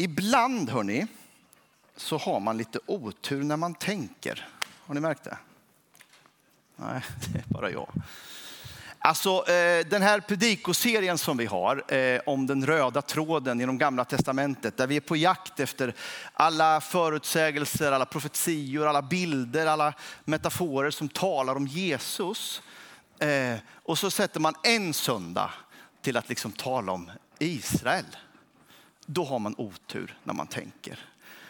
Ibland, hörni, så har man lite otur när man tänker. Har ni märkt det? Nej, det är bara jag. Alltså eh, den här predikoserien som vi har eh, om den röda tråden genom gamla testamentet där vi är på jakt efter alla förutsägelser, alla profetior, alla bilder, alla metaforer som talar om Jesus. Eh, och så sätter man en söndag till att liksom tala om Israel. Då har man otur när man tänker.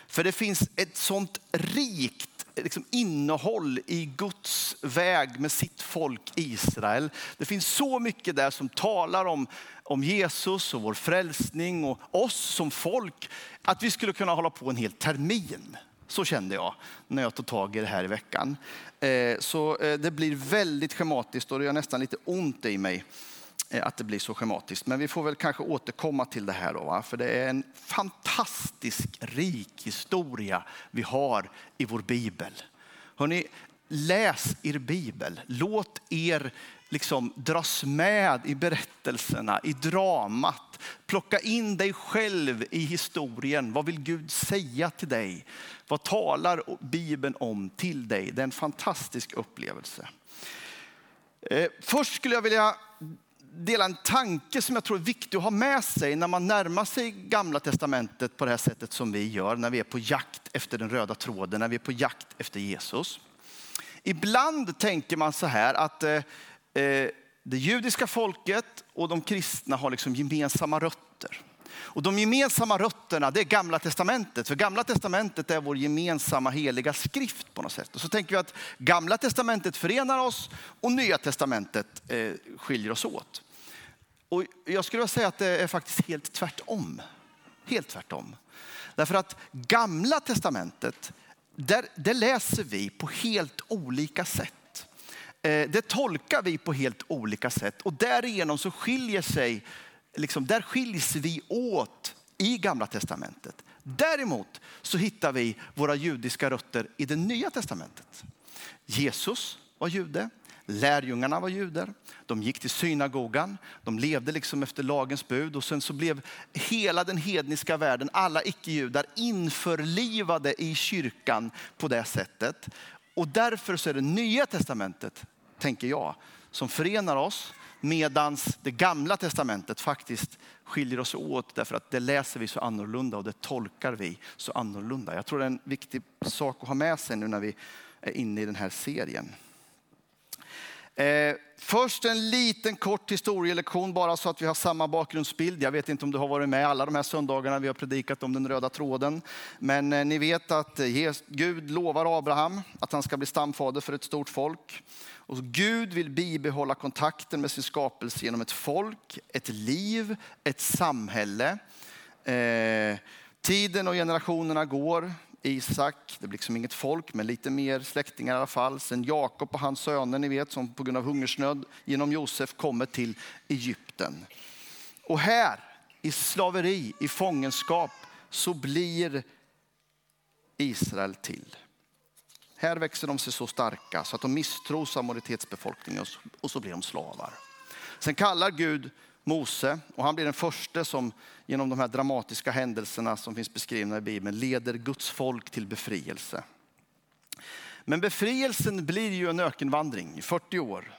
För det finns ett sånt rikt liksom innehåll i Guds väg med sitt folk Israel. Det finns så mycket där som talar om, om Jesus och vår frälsning och oss som folk. Att vi skulle kunna hålla på en hel termin. Så kände jag när jag tog tag i det här i veckan. Eh, så eh, det blir väldigt schematiskt och det gör nästan lite ont i mig Eh, att det blir så schematiskt. Men vi får väl kanske återkomma till det här då, va? för det är en fantastisk rik historia vi har i vår bibel. Hörrni, läs er bibel. Låt er liksom dras med i berättelserna, i dramat. Plocka in dig själv i historien. Vad vill Gud säga till dig? Vad talar Bibeln om till dig? Det är en fantastisk upplevelse. Eh, först skulle jag vilja dela en tanke som jag tror är viktig att ha med sig när man närmar sig gamla testamentet på det här sättet som vi gör när vi är på jakt efter den röda tråden, när vi är på jakt efter Jesus. Ibland tänker man så här att eh, eh det judiska folket och de kristna har liksom gemensamma rötter. Och de gemensamma rötterna det är gamla testamentet. För gamla testamentet är vår gemensamma heliga skrift på något sätt. Och så tänker vi att gamla testamentet förenar oss och nya testamentet eh, skiljer oss åt. Och jag skulle vilja säga att det är faktiskt helt tvärtom. Helt tvärtom. Därför att gamla testamentet, där, det läser vi på helt olika sätt. Eh, det tolkar vi på helt olika sätt och därigenom så skiljer sig liksom, där skiljs vi åt i gamla testamentet. Däremot så hittar vi våra judiska rötter i det nya testamentet. Jesus var jude, lärjungarna var juder, de gick till synagogan, de levde liksom efter lagens bud och sen så blev hela den hedniska världen, alla icke-judar införlivade i kyrkan på det sättet. Och därför så är det nya testamentet, tänker jag, som förenar oss Medans det gamla testamentet faktiskt skiljer oss åt därför att det läser vi så annorlunda och det tolkar vi så annorlunda. Jag tror det är en viktig sak att ha med sig nu när vi är inne i den här serien. Eh, först en liten kort historielektion bara så att vi har samma bakgrundsbild. Jag vet inte om du har varit med alla de här söndagarna vi har predikat om den röda tråden. Men eh, ni vet att eh, Gud lovar Abraham att han ska bli stamfader för ett stort folk. Och Gud vill bibehålla kontakten med sin skapelse genom ett folk, ett liv, ett samhälle. Eh, tiden och generationerna går. Isak, det blir liksom inget folk, men lite mer släktingar i alla fall. Sen Jakob och hans söner, ni vet, som på grund av hungersnöd genom Josef kommer till Egypten. Och här, i slaveri, i fångenskap, så blir Israel till. Här växer de sig så starka så att de misstros av majoritetsbefolkningen och så blir de slavar. Sen kallar Gud Mose och han blir den första som genom de här dramatiska händelserna som finns beskrivna i Bibeln leder Guds folk till befrielse. Men befrielsen blir ju en ökenvandring i 40 år.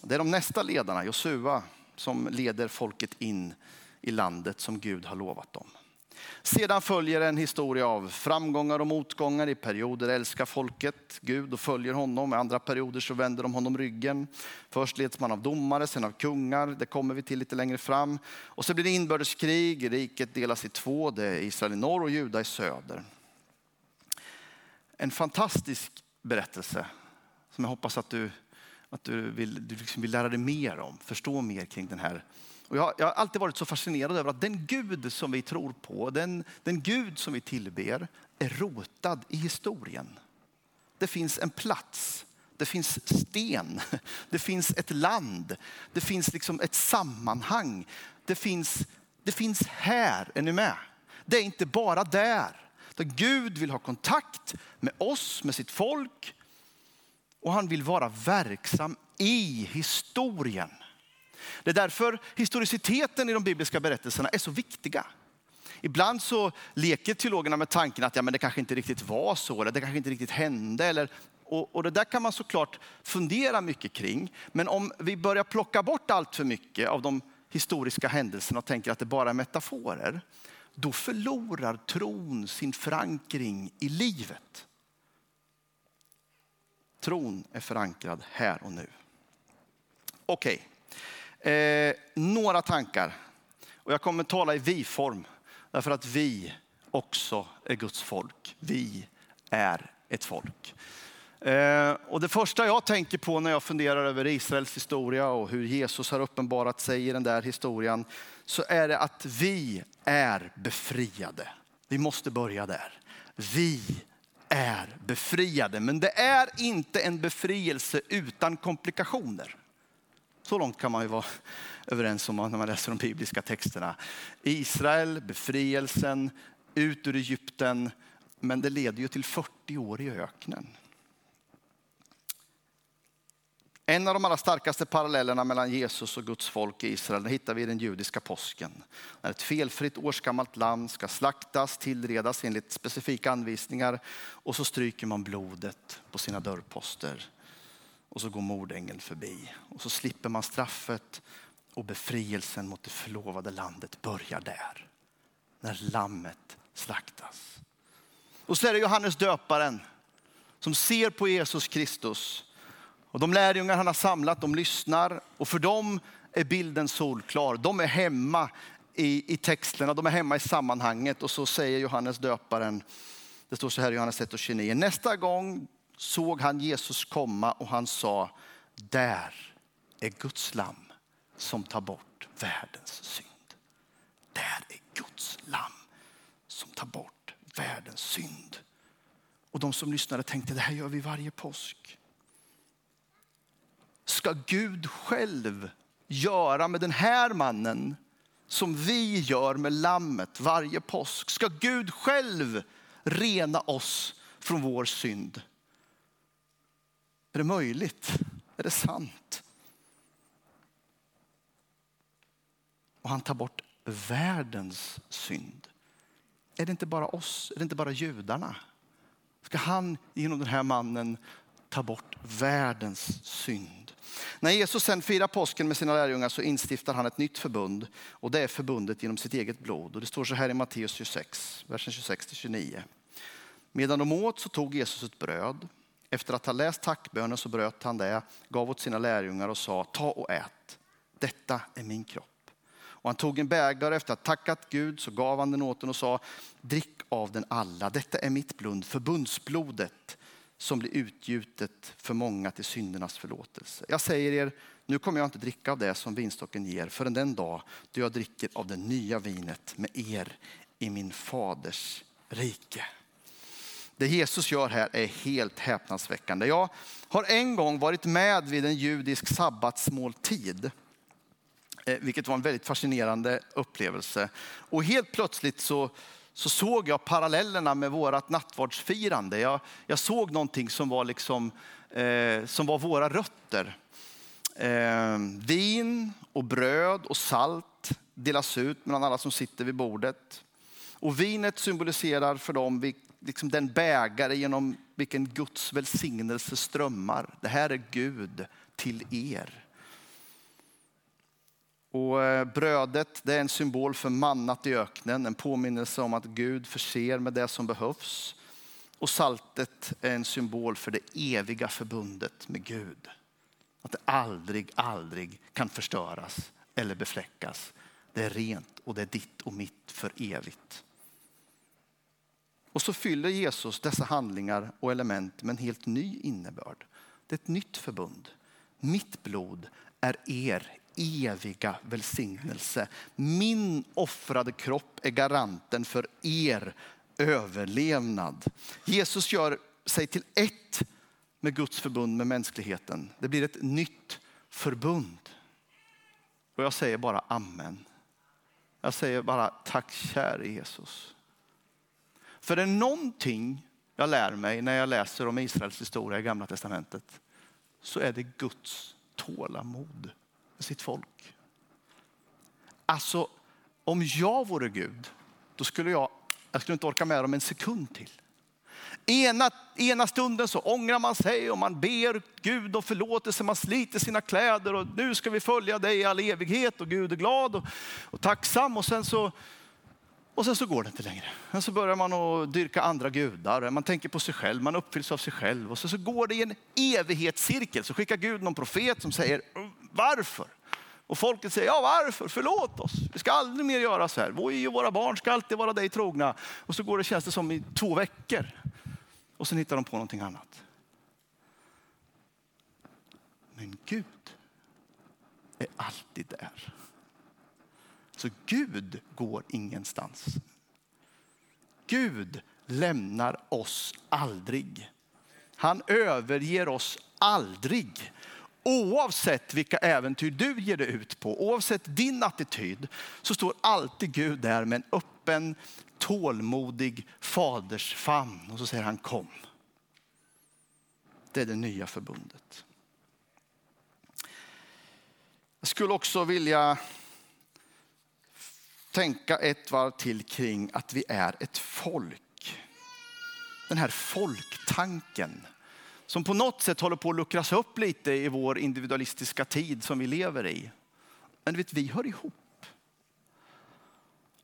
Det är de nästa ledarna, Josua, som leder folket in i landet som Gud har lovat dem. Sedan följer en historia av framgångar och motgångar. I perioder älskar folket Gud och följer honom. I andra perioder så vänder de honom ryggen. Först leds man av domare, sen av kungar. Det kommer vi till lite längre fram. Och så blir det inbördeskrig. Riket delas i två. Det är Israel i norr och Juda i söder. En fantastisk berättelse som jag hoppas att du, att du, vill, du liksom vill lära dig mer om. Förstå mer kring den här och jag, jag, har alltid varit så fascinerad över att den Gud som vi tror på, den, den Gud som vi tillber, är rotad i historien. Det finns en plats, det finns sten, det finns ett land, det finns liksom ett sammanhang. Det finns, det finns här, är ni med? Det är inte bara där. Där Gud vill ha kontakt med oss, med sitt folk och han vill vara verksam i historien. Det är därför historiciteten i de bibliska berättelserna är så viktiga. Ibland så leker teologerna med tanken att ja, men det kanske inte riktigt var så, eller det kanske inte riktigt hände. Eller, och, och det där kan man såklart fundera mycket kring. Men om vi börjar plocka bort allt för mycket av de historiska händelserna och tänker att det bara är metaforer, då förlorar tron sin förankring i livet. Tron är förankrad här och nu. Okej, okay eh, några tankar. Och jag kommer tala i vi-form. Därför att vi också är Guds folk. Vi är ett folk. Eh, och det första jag tänker på när jag funderar över Israels historia och hur Jesus har uppenbarat sig i den där historien, så är det att vi är befriade. Vi måste börja där. Vi är befriade, men det är inte en befrielse utan komplikationer. Så långt kan man ju vara överens om när man läser de bibliska texterna. Israel, befrielsen, ut ur Egypten, men det leder ju till 40 år i öknen. En av de allra starkaste parallellerna mellan Jesus och Guds folk i Israel hittar vi i den judiska påsken. När ett felfritt årsgammalt lamm ska slaktas, tillredas enligt specifika anvisningar och så stryker man blodet på sina dörrposter. Och så går mordängeln förbi och så slipper man straffet och befrielsen mot det förlovade landet börjar där. När lammet slaktas. Och så är det Johannes döparen som ser på Jesus Kristus och de lärjungar han har samlat, de lyssnar och för dem är bilden solklar. De är hemma i, i texterna, de är hemma i sammanhanget och så säger Johannes döparen, det står så här i Johannes 1 och 29. Nästa gång såg han Jesus komma och han sa, där är Guds lamm som tar bort världens synd. Där är Guds lamm som tar bort världens synd. Och de som lyssnade tänkte, det här gör vi varje påsk ska Gud själv göra med den här mannen som vi gör med lammet varje påsk? Ska Gud själv rena oss från vår synd? Är det möjligt? Är det sant? Och han tar bort världens synd. Är det inte bara oss? Är det inte bara judarna? Ska han genom den här mannen ta bort världens synd? När Jesus sen firar påsken med sina lärjungar så instiftar han ett nytt förbund och det är förbundet genom sitt eget blod. Och det står så här i Matteus 26, versen 26-29. Medan de åt så tog Jesus ett bröd. Efter att ha läst tackbönen så bröt han det, gav åt sina lärjungar och sa ta och ät. Detta är min kropp. Och han tog en bägare efter att ha tackat Gud så gav han den åt den och sa drick av den alla. Detta är mitt blod, förbundsblodet som blir utgjutet för många till syndernas förlåtelse. Jag säger er, nu kommer jag inte dricka av det som vinstocken ger förrän den dag då jag dricker av det nya vinet med er i min faders rike. Det Jesus gör här är helt häpnadsväckande. Jag har en gång varit med vid en judisk sabbatsmåltid, eh, vilket var en väldigt fascinerande upplevelse. Och helt plötsligt så så såg jag parallellerna med vårt nattvardsfirande. Jag, jag såg någonting som var, liksom, eh, som var våra rötter. Eh, vin och bröd och salt delas ut mellan alla som sitter vid bordet. Och vinet symboliserar för dem liksom den bägare genom vilken Guds välsignelse strömmar. Det här är Gud till er. Och eh, brödet det är en symbol för mannat i öknen, en påminnelse om att Gud förser med det som behövs. Och saltet är en symbol för det eviga förbundet med Gud. Att det aldrig, aldrig kan förstöras eller befläckas. Det är rent och det är ditt och mitt för evigt. Och så fyller Jesus dessa handlingar och element med en helt ny innebörd. Det är ett nytt förbund. Mitt blod är er eviga välsignelse. Min offrade kropp är garanten för er överlevnad. Jesus gör sig till ett med Guds förbund med mänskligheten. Det blir ett nytt förbund. Och jag säger bara amen. Jag säger bara tack käre Jesus. För det är någonting jag lär mig när jag läser om Israels historia i gamla testamentet så är det Guds tålamod med sitt folk. Alltså, om jag vore Gud då skulle jag, jag skulle inte orka med dem en sekund till. Ena, ena stunden så ångrar man sig och man ber Gud om förlåtelse, man sliter sina kläder och nu ska vi följa dig i all evighet och Gud är glad och, och tacksam. Och sen, så, och sen så går det inte längre. Sen så börjar man att dyrka andra gudar, man tänker på sig själv, man uppfylls av sig själv. Och så, så går det i en evighetscirkel. Så skickar Gud någon profet som säger varför? Och folket säger, ja varför? Förlåt oss. Vi ska aldrig mer göra så här. Vi och våra barn ska alltid vara dig trogna. Och så går det, känns det som i två veckor. Och sen hittar de på någonting annat. Men Gud är alltid där. Så Gud går ingenstans. Gud lämnar oss aldrig. Han överger oss aldrig. Oavsett vilka äventyr du ger dig ut på, oavsett din attityd, så står alltid Gud där med en öppen, tålmodig faders famn. Och så säger han kom. Det är det nya förbundet. Jag skulle också vilja tänka ett varv till kring att vi är ett folk. Den här folktanken som på något sätt håller på att luckras upp lite i vår individualistiska tid som vi lever i. Men vet, vi hör ihop.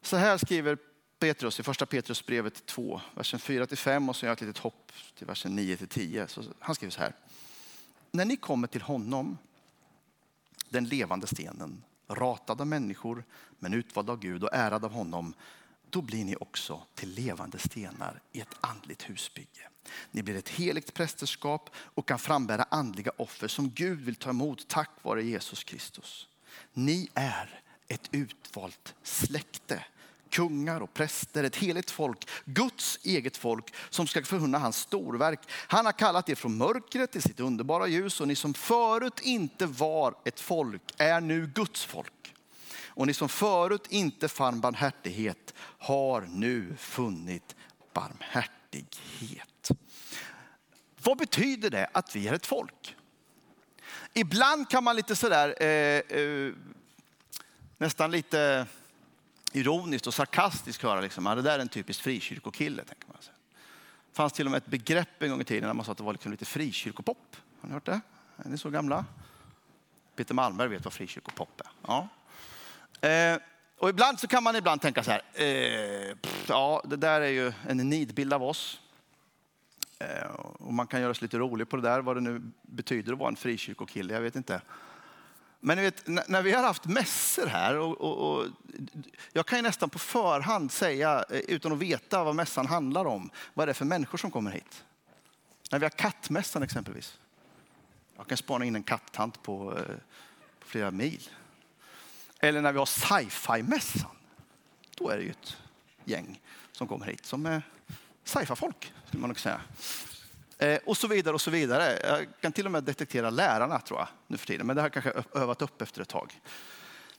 Så här skriver Petrus i första Petrusbrevet 2, versen 4-5 och så gör jag ett litet hopp till versen 9-10. Han skriver så här. När ni kommer till honom, den levande stenen, ratad av människor men utvald av Gud och ärad av honom, då blir ni också till levande stenar i ett andligt husbygge. Ni blir ett heligt prästerskap och kan frambära andliga offer som Gud vill ta emot tack vare Jesus Kristus. Ni är ett utvalt släkte, kungar och präster, ett heligt folk, Guds eget folk som ska förhunna hans storverk. Han har kallat er från mörkret till sitt underbara ljus och ni som förut inte var ett folk är nu Guds folk. Och ni som förut inte fann barmhärtighet har nu funnit barmhärtighet. Vad betyder det att vi är ett folk? Ibland kan man lite sådär, eh, eh, nästan lite ironiskt och sarkastiskt höra liksom, det där är en typisk frikyrkokille. Tänker man. Det fanns till och med ett begrepp en gång i tiden när man sa att det var liksom lite frikyrkopop. Har ni hört det? Är ni så gamla? Peter Malmberg vet vad frikyrkopop är. Ja. Eh, och ibland så kan man ibland tänka så här, eh, pff, ja det där är ju en nidbild av oss. Eh, och man kan göra sig lite rolig på det där, vad det nu betyder att vara en frikyrkokille, jag vet inte. Men vet, när vi har haft mässor här, och, och, och, jag kan ju nästan på förhand säga, eh, utan att veta vad mässan handlar om, vad det är för människor som kommer hit. När vi har kattmässan exempelvis. Jag kan spana in en kattant på, eh, på flera mil. Eller när vi har sci-fi-mässan. Då är det ju ett gäng som kommer hit som är sci-fi-folk, skulle man nog säga. Eh, och så vidare och så vidare. Jag kan till och med detektera lärarna tror jag nu för tiden, men det har jag kanske övat upp efter ett tag.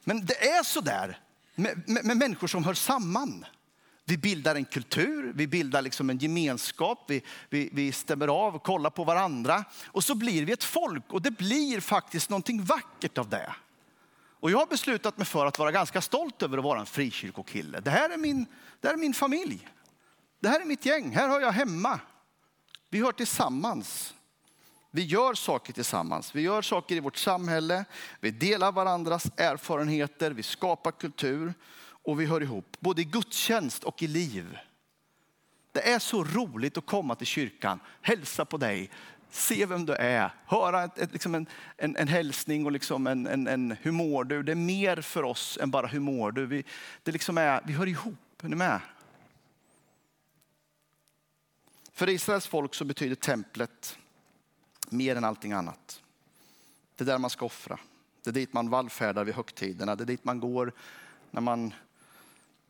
Men det är så där med, med, med människor som hör samman. Vi bildar en kultur, vi bildar liksom en gemenskap, vi, vi, vi stämmer av och kollar på varandra. Och så blir vi ett folk och det blir faktiskt någonting vackert av det. Och jag har beslutat mig för att vara ganska stolt över att vara en frikyrkokille. Det här är min, det här är min familj. Det här är mitt gäng, här hör jag hemma. Vi hör tillsammans. Vi gör saker tillsammans. Vi gör saker i vårt samhälle. Vi delar varandras erfarenheter. Vi skapar kultur och vi hör ihop både i gudstjänst och i liv. Det är så roligt att komma till kyrkan, hälsa på dig, se vem du är, höra ett, ett, liksom en, en, en hälsning och liksom en, en, en hur mår du? Det är mer för oss än bara hur mår du? Vi, det liksom är, vi hör ihop, är ni med? För Israels folk så betyder templet mer än allting annat. Det är där man ska offra. Det är dit man vallfärdar vid högtiderna. Det är dit man går när man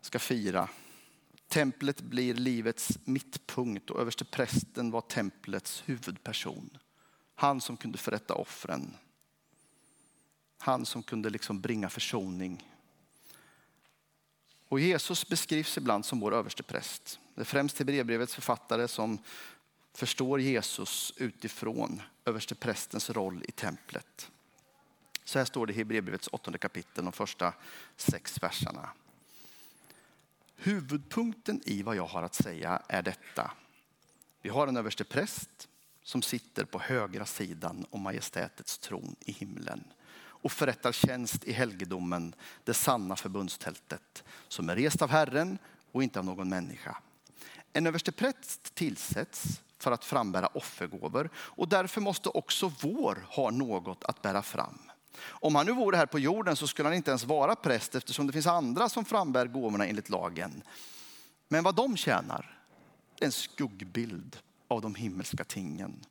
ska fira. Templet blir livets mittpunkt och överste prästen var templets huvudperson. Han som kunde förrätta offren. Han som kunde liksom bringa försoning. Och Jesus beskrivs ibland som vår överste präst. Det är främst Hebreerbrevets författare som förstår Jesus utifrån överste prästens roll i templet. Så här står det i Hebreerbrevets åttonde kapitel, de första sex verserna. Huvudpunkten i vad jag har att säga är detta. Vi har en överste präst som sitter på högra sidan om majestätets tron i himlen och förrättar tjänst i helgedomen, det sanna förbundstältet, som är rest av Herren och inte av någon människa. En överstepräst tillsätts för att frambära offergåvor och därför måste också vår ha något att bära fram. Om han nu vore här på jorden så skulle han inte ens vara präst eftersom det finns andra som frambär gåvorna enligt lagen. Men vad de tjänar är en skuggbild av de himmelska tingen.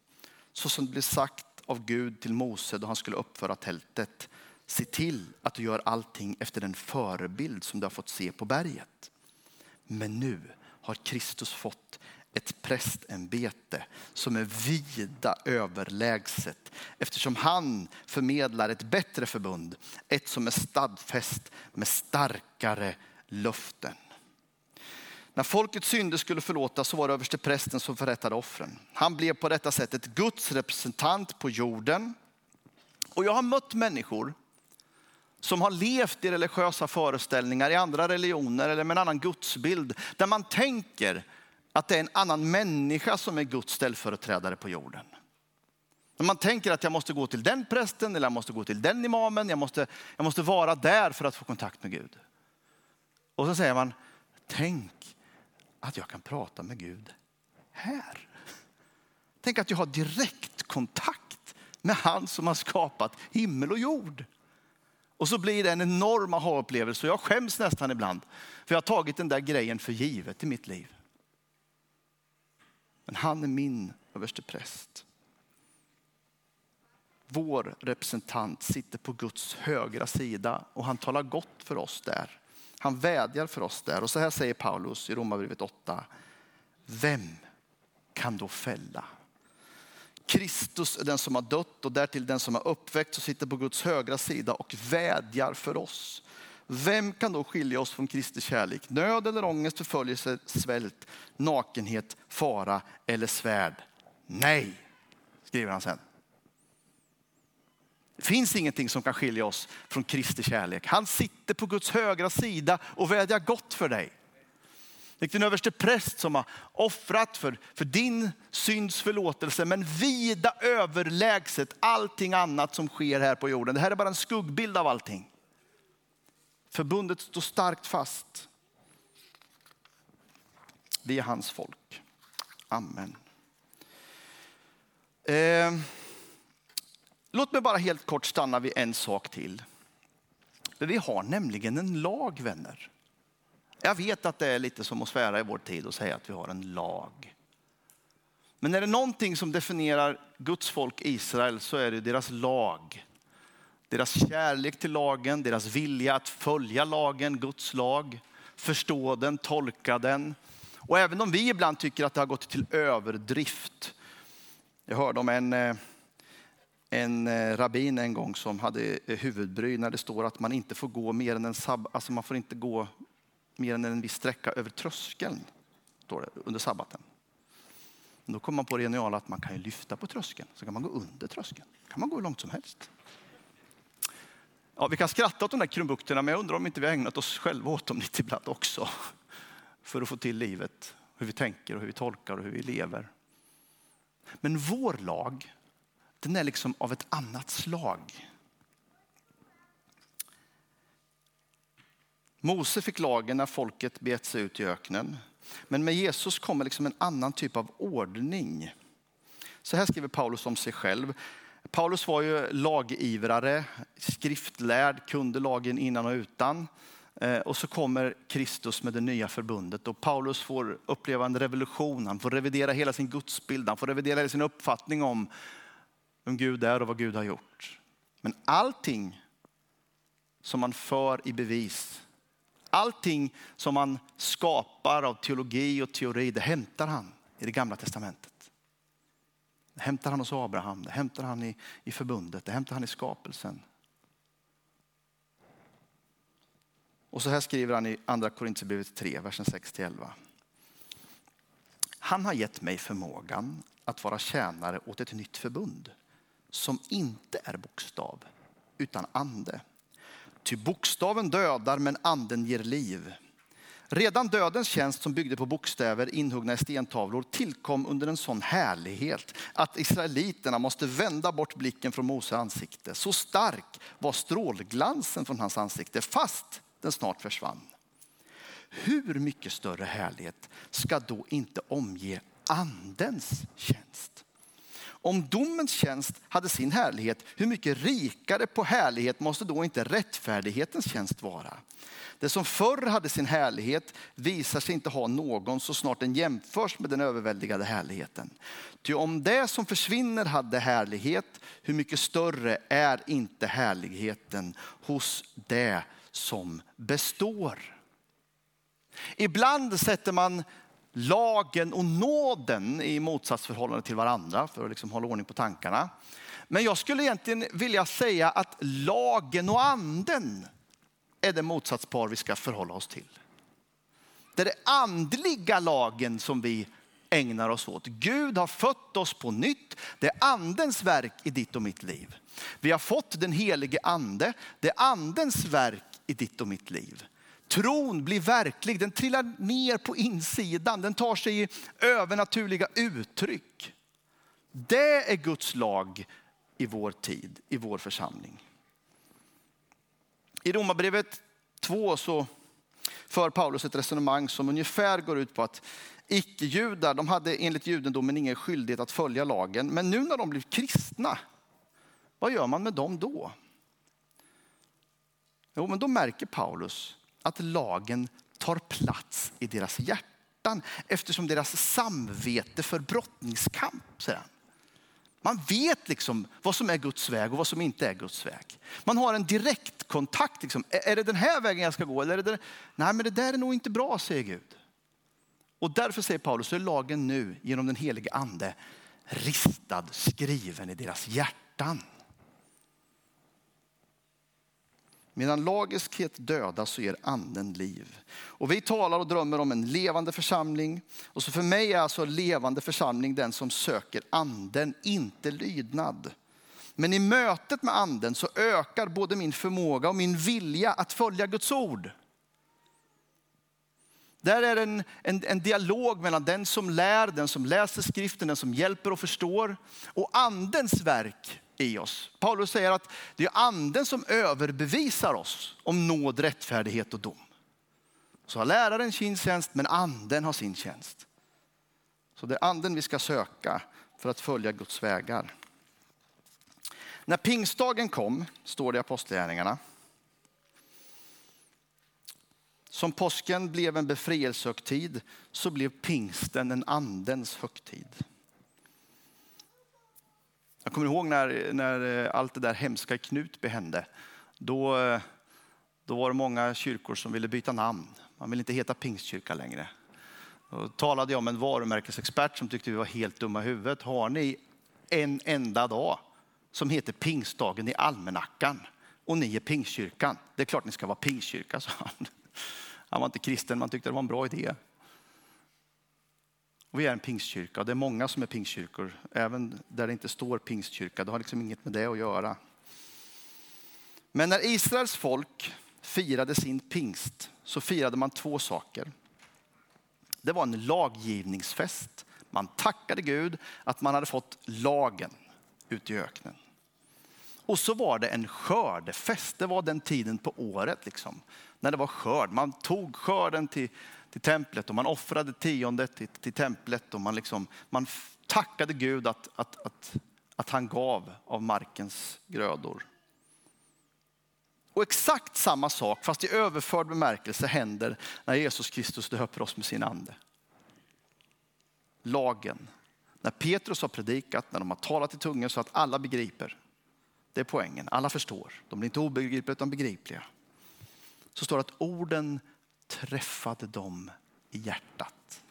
Så som det blev sagt av Gud till Mose då han skulle uppföra tältet. Se till att du gör allting efter den förebild som du har fått se på berget. Men nu har Kristus fått ett prästämbete som är vida överlägset eftersom han förmedlar ett bättre förbund. Ett som är stadfäst med starkare löften. När folkets synder skulle förlåtas så var det överste prästen som förrättade offren. Han blev på detta sätt ett Guds representant på jorden. Och jag har mött människor som har levt i religiösa föreställningar i andra religioner eller med en annan gudsbild där man tänker att det är en annan människa som är Guds ställföreträdare på jorden. När man tänker att jag måste gå till den prästen eller jag måste gå till den imamen, jag måste, jag måste vara där för att få kontakt med Gud. Och så säger man, tänk att jag kan prata med Gud här. Tänk att jag har direktkontakt med han som har skapat himmel och jord. Och så blir det en enorm aha-upplevelse. Jag skäms nästan ibland för jag har tagit den där grejen för givet i mitt liv. Men han är min överste präst. Vår representant sitter på Guds högra sida och han talar gott för oss där. Han vädjar för oss där. Och så här säger Paulus i Romarbrevet 8. Vem kan då fälla? Kristus är den som har dött och därtill den som har uppväckts och sitter på Guds högra sida och vädjar för oss. Vem kan då skilja oss från Kristi kärlek? Nöd eller ångest, förföljelse, svält, nakenhet, fara eller svärd? Nej, skriver han sen. Det finns ingenting som kan skilja oss från Kristi kärlek. Han sitter på Guds högra sida och vädjar gott för dig. Det är en överste präst som har offrat för, för din synds förlåtelse, men vida överlägset allting annat som sker här på jorden. Det här är bara en skuggbild av allting. Förbundet står starkt fast. Vi är hans folk. Amen. Eh. Låt mig bara helt kort stanna vid en sak till. Vi har nämligen en lag vänner. Jag vet att det är lite som att svära i vår tid och säga att vi har en lag. Men är det någonting som definierar Guds folk Israel så är det deras lag. Deras kärlek till lagen, deras vilja att följa lagen, Guds lag, förstå den, tolka den. Och även om vi ibland tycker att det har gått till överdrift. Jag hörde om en eh, en eh, rabbin en gång som hade eh, huvudbry när det står att man inte får gå mer än en, sab alltså man får inte gå mer än en viss sträcka över tröskeln står det, under sabbaten. Då kommer man på det geniala att man kan lyfta på tröskeln, så kan man gå under tröskeln. kan man gå hur långt som helst. Ja, vi kan skratta åt de där krumbukterna, men jag undrar om inte vi har ägnat oss själva åt dem lite ibland också. För att få till livet, hur vi tänker och hur vi tolkar och hur vi lever. Men vår lag den är liksom av ett annat slag. Mose fick lagen när folket bet sig ut i öknen. Men med Jesus kommer liksom en annan typ av ordning. Så här skriver Paulus om sig själv. Paulus var ju lagivrare, skriftlärd, kunde lagen innan och utan. Eh, och så kommer Kristus med det nya förbundet och Paulus får uppleva en revolution. Han får revidera hela sin gudsbild, han får revidera hela sin uppfattning om vem Gud är och vad Gud har gjort. Men allting som man för i bevis, allting som man skapar av teologi och teori, det hämtar han i det gamla testamentet. Det hämtar han hos Abraham, det hämtar han i, i förbundet, det hämtar han i skapelsen. Och så här skriver han i andra Korintierbrevet 3, versen 6-11. Han har gett mig förmågan att vara tjänare åt ett nytt förbund som inte är bokstav utan ande. Ty bokstaven dödar men anden ger liv. Redan dödens tjänst som byggde på bokstäver inhuggna i stentavlor tillkom under en sån härlighet att israeliterna måste vända bort blicken från Mose ansikte. Så stark var strålglansen från hans ansikte fast den snart försvann. Hur mycket större härlighet ska då inte omge andens tjänst? Om domens tjänst hade sin härlighet, hur mycket rikare på härlighet måste då inte rättfärdighetens tjänst vara? Det som förr hade sin härlighet visar sig inte ha någon så snart den jämförs med den överväldigade härligheten. Ty om det som försvinner hade härlighet, hur mycket större är inte härligheten hos det som består? Ibland sätter man lagen och nåden i motsatsförhållande till varandra för att liksom hålla ordning på tankarna. Men jag skulle egentligen vilja säga att lagen och anden är det motsatspar vi ska förhålla oss till. Det är den andliga lagen som vi ägnar oss åt. Gud har fött oss på nytt. Det är andens verk i ditt och mitt liv. Vi har fått den helige ande. Det är andens verk i ditt och mitt liv. Tron blir verklig, den trillar ner på insidan, den tar sig i övernaturliga uttryck. Det är Guds lag i vår tid, i vår församling. I Romarbrevet 2 så för Paulus ett resonemang som ungefär går ut på att icke-judar, de hade enligt judendomen ingen skyldighet att följa lagen. Men nu när de blir kristna, vad gör man med dem då? Jo, men då märker Paulus att lagen tar plats i deras hjärtan eftersom deras samvete för brottningskamp. Man vet liksom vad som är Guds väg och vad som inte är Guds väg. Man har en direktkontakt. Liksom. Är det den här vägen jag ska gå? Eller är det den? Nej, men det där är nog inte bra, säger Gud. Och därför säger Paulus, så är lagen nu genom den helige ande ristad, skriven i deras hjärtan. Medan lagiskhet dödas så ger anden liv. Och vi talar och drömmer om en levande församling. Och så för mig är alltså levande församling den som söker anden, inte lydnad. Men i mötet med anden så ökar både min förmåga och min vilja att följa Guds ord. Där är en, en, en, dialog mellan den som lär, den som läser skriften, den som hjälper och förstår och andens verk i oss. Paulus säger att det är anden som överbevisar oss om nåd, rättfärdighet och dom. Så har läraren sin tjänst, men anden har sin tjänst. Så det är anden vi ska söka för att följa Guds vägar. När pingstdagen kom, står det i Apostlagärningarna, som påsken blev en befrielsehögtid så blev pingsten en andens högtid. Jag kommer ihåg när, när eh, allt det där hemska i Knutby hände. Då, eh, då var det många kyrkor som ville byta namn. Man ville inte heta pingstkyrka längre. Då talade jag med en varumärkesexpert som tyckte vi var helt dumma i huvudet. Har ni en enda dag som heter pingstdagen i almanackan och ni är pingstkyrkan? Det är klart ni ska vara pingstkyrka, sa han. Han var inte kristen, man tyckte det var en bra idé. Och vi är en pingstkyrka och det är många som är pingstkyrkor, även där det inte står pingstkyrka. Det har liksom inget med det att göra. Men när Israels folk firade sin pingst så firade man två saker. Det var en laggivningsfest. Man tackade Gud att man hade fått lagen ute i öknen. Och så var det en skördefest. Det var den tiden på året liksom, när det var skörd. Man tog skörden till till templet och man offrade tiondet till, till templet och man, liksom, man tackade Gud att, att, att, att han gav av markens grödor. Och exakt samma sak, fast i överförd bemärkelse, händer när Jesus Kristus döper oss med sin ande. Lagen. När Petrus har predikat, när de har talat i tungan så att alla begriper. Det är poängen, alla förstår. De blir inte obegripliga utan begripliga. Så står det att orden träffade dem i hjärtat.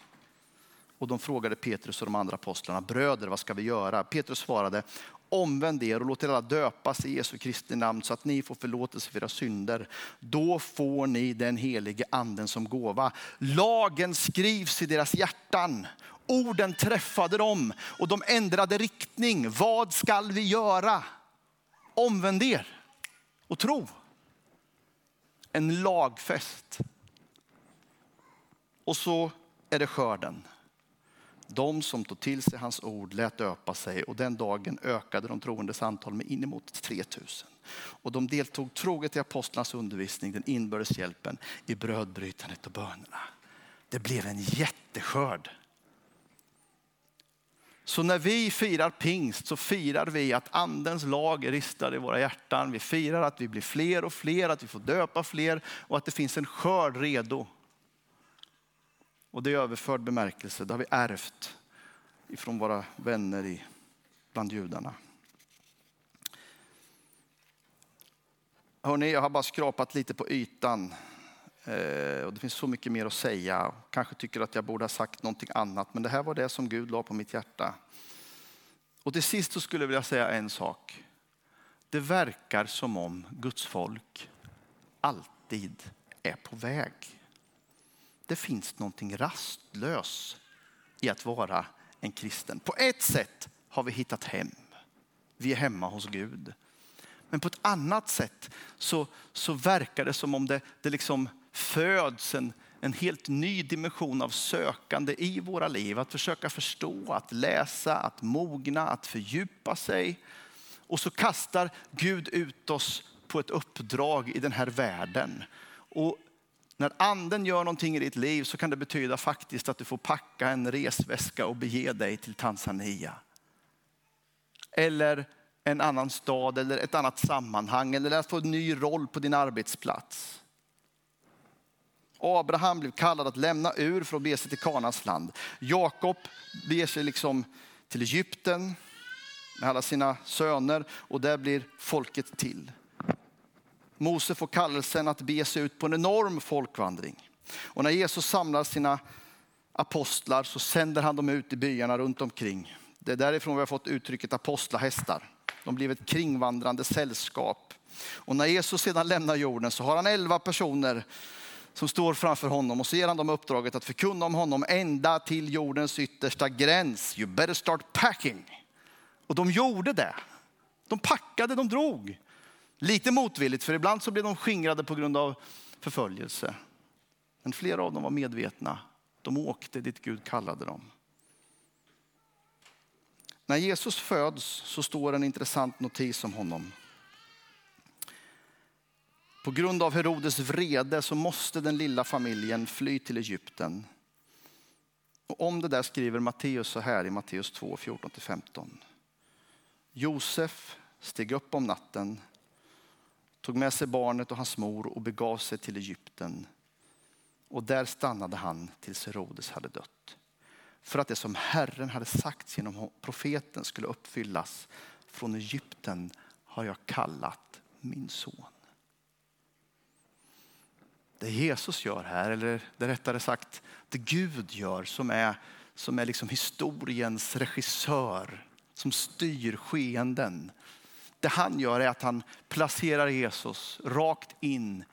Och de frågade Petrus och de andra apostlarna, bröder vad ska vi göra? Petrus svarade, omvänd er och låt er alla döpas i Jesu Kristi namn så att ni får förlåtelse för era synder. Då får ni den helige anden som gåva. Lagen skrivs i deras hjärtan. Orden träffade dem och de ändrade riktning. Vad skall vi göra? Omvänd er och tro. En lagfäst. Och så är det skörden. De som tog till sig hans ord lät döpa sig och den dagen ökade de troendes antal med inemot 3000. Och de deltog troget i apostlarnas undervisning, den inbördes hjälpen, i brödbrytandet och bönerna. Det blev en jätteskörd. Så när vi firar pingst så firar vi att andens lag ristar i våra hjärtan. Vi firar att vi blir fler och fler, att vi får döpa fler och att det finns en skörd redo. Och det är överförd bemärkelse, det har vi ärvt ifrån våra vänner i, bland judarna. Hörrni, jag har bara skrapat lite på ytan. Eh, och det finns så mycket mer att säga. Kanske tycker att jag borde ha sagt någonting annat, men det här var det som Gud la på mitt hjärta. Och till sist så skulle jag vilja säga en sak. Det verkar som om Guds folk alltid är på väg. Det finns någonting rastlöst i att vara en kristen. På ett sätt har vi hittat hem. Vi är hemma hos Gud. Men på ett annat sätt så, så verkar det som om det, det liksom föds en, en helt ny dimension av sökande i våra liv. Att försöka förstå, att läsa, att mogna, att fördjupa sig. Och så kastar Gud ut oss på ett uppdrag i den här världen. Och när anden gör någonting i ditt liv så kan det betyda faktiskt att du får packa en resväska och bege dig till Tanzania. Eller en annan stad eller ett annat sammanhang eller att få en ny roll på din arbetsplats. Abraham blev kallad att lämna ur för att bege sig till Kanas land. Jakob beger sig liksom till Egypten med alla sina söner och där blir folket till. Mose får kallelsen att bege sig ut på en enorm folkvandring. Och när Jesus samlar sina apostlar så sänder han dem ut i byarna runt omkring. Det är därifrån vi har fått uttrycket apostlahästar. De blev ett kringvandrande sällskap. Och när Jesus sedan lämnar jorden så har han elva personer som står framför honom och så ger han dem uppdraget att förkunna om honom ända till jordens yttersta gräns. You better start packing. Och de gjorde det. De packade, de drog. Lite motvilligt, för ibland så blev de skingrade på grund av förföljelse. Men flera av dem var medvetna. De åkte dit Gud kallade dem. När Jesus föds så står en intressant notis om honom. På grund av Herodes vrede så måste den lilla familjen fly till Egypten. Och om det där skriver Matteus så här i Matteus 2, 14-15. Josef steg upp om natten, tog med sig barnet och hans mor och begav sig till Egypten. Och där stannade han tills Herodes hade dött. För att det som Herren hade sagt genom profeten skulle uppfyllas. Från Egypten har jag kallat min son det Jesus gör här, eller det rättare sagt det Gud gör som är, som är liksom historiens regissör, som styr skeenden. Det han gör är att han placerar Jesus rakt in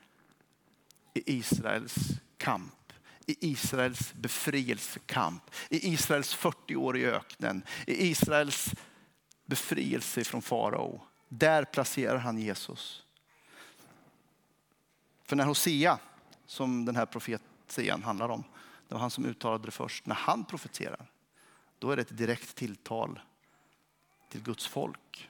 i Israels kamp, i Israels befrielsekamp, i Israels 40 år i öknen, i Israels befrielse från farao. Där placerar han Jesus. För när Hosea som den här profetian handlar om. Det var han som uttalade det först. När han profeterar, då är det ett direkt tilltal till Guds folk.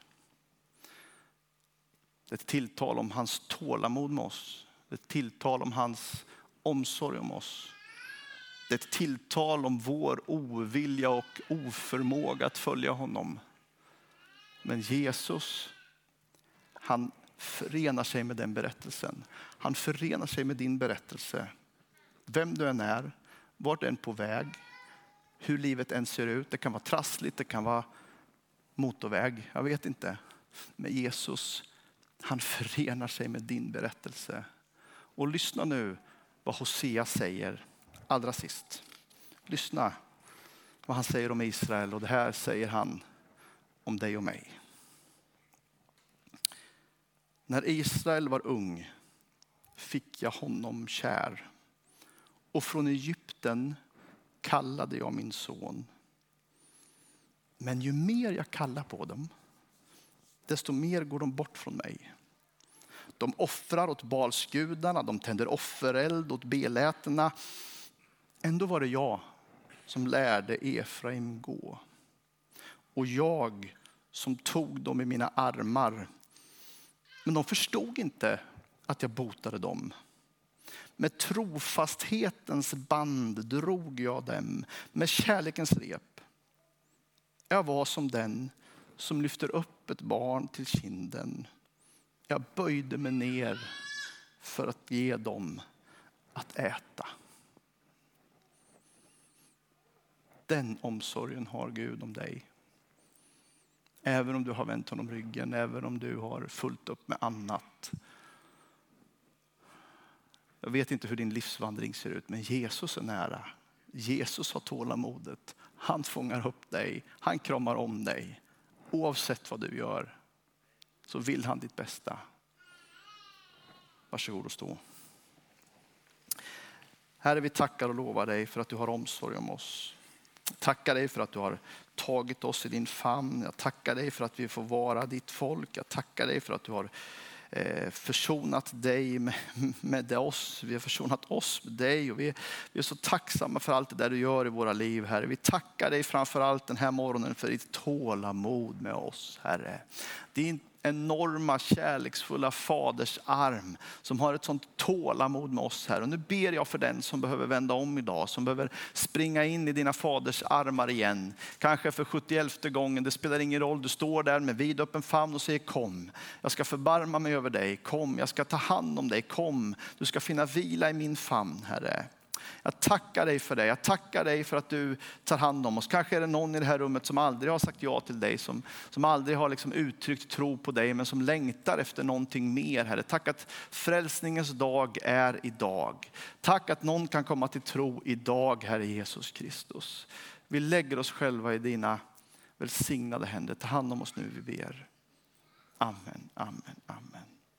Det är ett tilltal om hans tålamod med oss. Det är ett tilltal om hans omsorg om oss. Det är ett tilltal om vår ovilja och oförmåga att följa honom. Men Jesus, han förenar sig med den berättelsen. Han förenar sig med din berättelse. Vem du än är, vart du än på väg, hur livet än ser ut. Det kan vara trassligt, det kan vara motorväg, jag vet inte. Men Jesus, han förenar sig med din berättelse. Och lyssna nu vad Hosea säger allra sist. Lyssna vad han säger om Israel och det här säger han om dig och mig. När Israel var ung fick jag honom kär och från Egypten kallade jag min son. Men ju mer jag kallar på dem, desto mer går de bort från mig. De offrar åt balsgudarna, de tänder offereld åt Belätena. Ändå var det jag som lärde Efraim gå. Och jag som tog dem i mina armar. Men de förstod inte att jag botade dem. Med trofasthetens band drog jag dem, med kärlekens rep. Jag var som den som lyfter upp ett barn till kinden. Jag böjde mig ner för att ge dem att äta. Den omsorgen har Gud om dig. Även om du har vänt honom ryggen, även om du har fullt upp med annat. Jag vet inte hur din livsvandring ser ut, men Jesus är nära. Jesus har tålamodet. Han fångar upp dig, han kramar om dig. Oavsett vad du gör så vill han ditt bästa. Varsågod och stå. Herre, vi tackar och lovar dig för att du har omsorg om oss. Tackar dig för att du har tagit oss i din famn. Jag tackar dig för att vi får vara ditt folk. Jag tackar dig för att du har Eh, försonat dig med, med oss. Vi har försonat oss med dig och vi, vi är så tacksamma för allt det där du gör i våra liv, Herre. Vi tackar dig framför allt den här morgonen för ditt tålamod med oss, Herre. Din enorma kärleksfulla faders arm som har ett sånt tålamod med oss här. Och nu ber jag för den som behöver vända om idag, som behöver springa in i dina faders armar igen. Kanske för 71 gången, det spelar ingen roll. Du står där med vidöppen famn och säger kom. Jag ska förbarma mig över dig, kom. Jag ska ta hand om dig, kom. Du ska finna vila i min famn, Herre. Jag tackar dig för det. Jag tackar dig för att du tar hand om oss. Kanske är det någon i det här rummet som aldrig har sagt ja till dig, som, som aldrig har liksom uttryckt tro på dig, men som längtar efter någonting mer. Herre. Tack att frälsningens dag är idag. Tack att någon kan komma till tro idag, Herre Jesus Kristus. Vi lägger oss själva i dina välsignade händer. Ta hand om oss nu, vi ber. Amen, amen, amen.